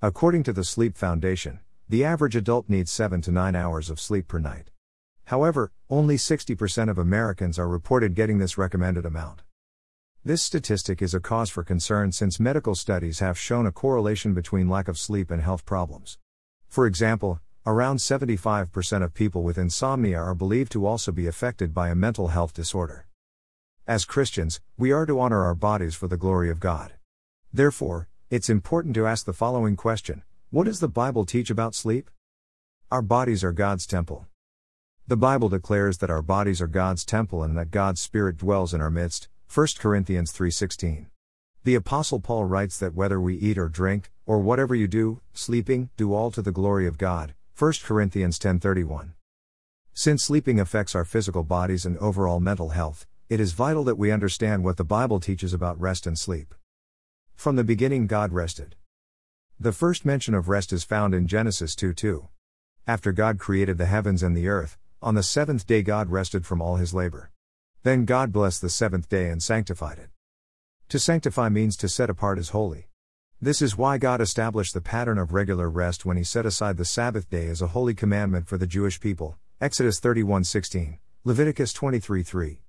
According to the Sleep Foundation, the average adult needs 7 to 9 hours of sleep per night. However, only 60% of Americans are reported getting this recommended amount. This statistic is a cause for concern since medical studies have shown a correlation between lack of sleep and health problems. For example, around 75% of people with insomnia are believed to also be affected by a mental health disorder. As Christians, we are to honor our bodies for the glory of God. Therefore, it's important to ask the following question What does the Bible teach about sleep? Our bodies are God's temple. The Bible declares that our bodies are God's temple and that God's Spirit dwells in our midst. 1 Corinthians 3:16. The apostle Paul writes that whether we eat or drink or whatever you do, sleeping, do all to the glory of God. 1 Corinthians 10:31. Since sleeping affects our physical bodies and overall mental health, it is vital that we understand what the Bible teaches about rest and sleep. From the beginning God rested. The first mention of rest is found in Genesis 2 2. After God created the heavens and the earth, on the seventh day God rested from all his labor. Then God blessed the seventh day and sanctified it. To sanctify means to set apart as holy. This is why God established the pattern of regular rest when he set aside the Sabbath day as a holy commandment for the Jewish people. Exodus 31:16, Leviticus 23:3.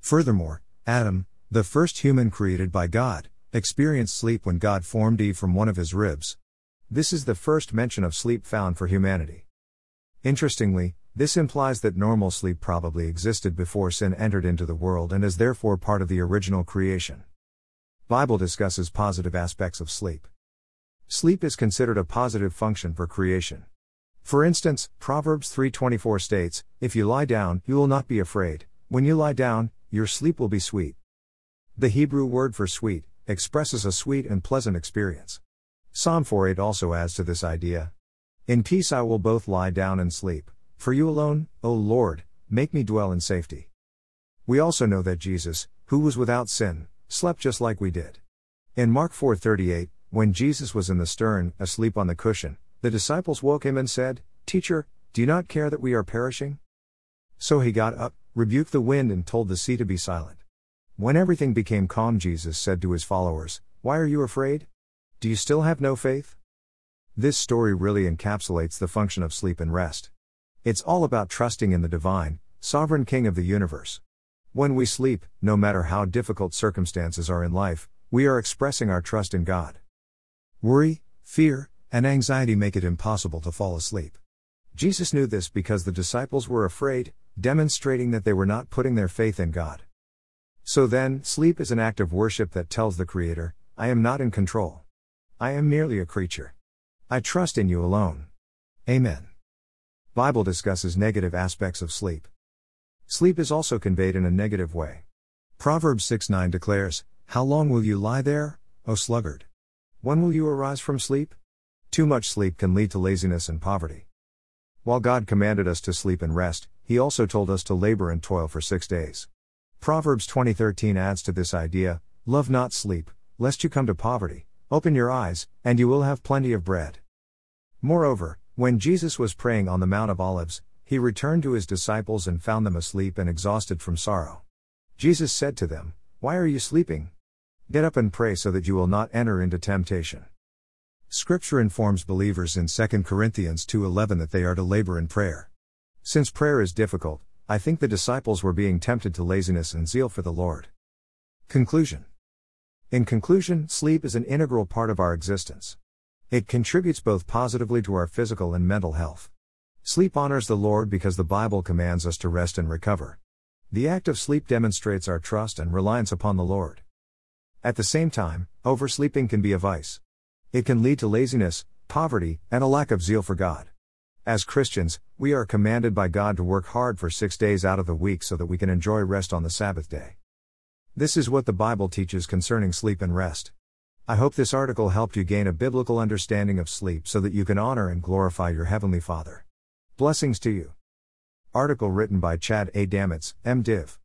Furthermore, Adam, the first human created by God, experienced sleep when God formed Eve from one of his ribs. This is the first mention of sleep found for humanity. Interestingly, this implies that normal sleep probably existed before sin entered into the world and is therefore part of the original creation. Bible discusses positive aspects of sleep. Sleep is considered a positive function for creation. For instance, Proverbs 3:24 states, "If you lie down, you will not be afraid; when you lie down, your sleep will be sweet." The Hebrew word for sweet expresses a sweet and pleasant experience. Psalm 4:8 also adds to this idea. In peace I will both lie down and sleep. For you alone, O Lord, make me dwell in safety. We also know that Jesus, who was without sin, slept just like we did. In Mark 4:38, when Jesus was in the stern, asleep on the cushion, the disciples woke him and said, "Teacher, do you not care that we are perishing?" So he got up, rebuked the wind and told the sea to be silent. When everything became calm, Jesus said to his followers, "Why are you afraid? Do you still have no faith?" This story really encapsulates the function of sleep and rest. It's all about trusting in the divine, sovereign King of the universe. When we sleep, no matter how difficult circumstances are in life, we are expressing our trust in God. Worry, fear, and anxiety make it impossible to fall asleep. Jesus knew this because the disciples were afraid, demonstrating that they were not putting their faith in God. So then, sleep is an act of worship that tells the Creator, I am not in control. I am merely a creature. I trust in you alone. Amen. Bible discusses negative aspects of sleep. Sleep is also conveyed in a negative way. Proverbs 6 9 declares, How long will you lie there, O sluggard? When will you arise from sleep? Too much sleep can lead to laziness and poverty. While God commanded us to sleep and rest, He also told us to labor and toil for six days. Proverbs 20:13 adds to this idea, Love not sleep, lest you come to poverty. Open your eyes, and you will have plenty of bread. Moreover, when Jesus was praying on the Mount of Olives, he returned to his disciples and found them asleep and exhausted from sorrow. Jesus said to them, Why are you sleeping? Get up and pray so that you will not enter into temptation. Scripture informs believers in 2 Corinthians 2:11 that they are to labor in prayer. Since prayer is difficult, I think the disciples were being tempted to laziness and zeal for the Lord. Conclusion In conclusion, sleep is an integral part of our existence. It contributes both positively to our physical and mental health. Sleep honors the Lord because the Bible commands us to rest and recover. The act of sleep demonstrates our trust and reliance upon the Lord. At the same time, oversleeping can be a vice. It can lead to laziness, poverty, and a lack of zeal for God. As Christians, we are commanded by God to work hard for six days out of the week so that we can enjoy rest on the Sabbath day. This is what the Bible teaches concerning sleep and rest. I hope this article helped you gain a biblical understanding of sleep so that you can honor and glorify your Heavenly Father. Blessings to you. Article written by Chad A. Damitz, MDiv.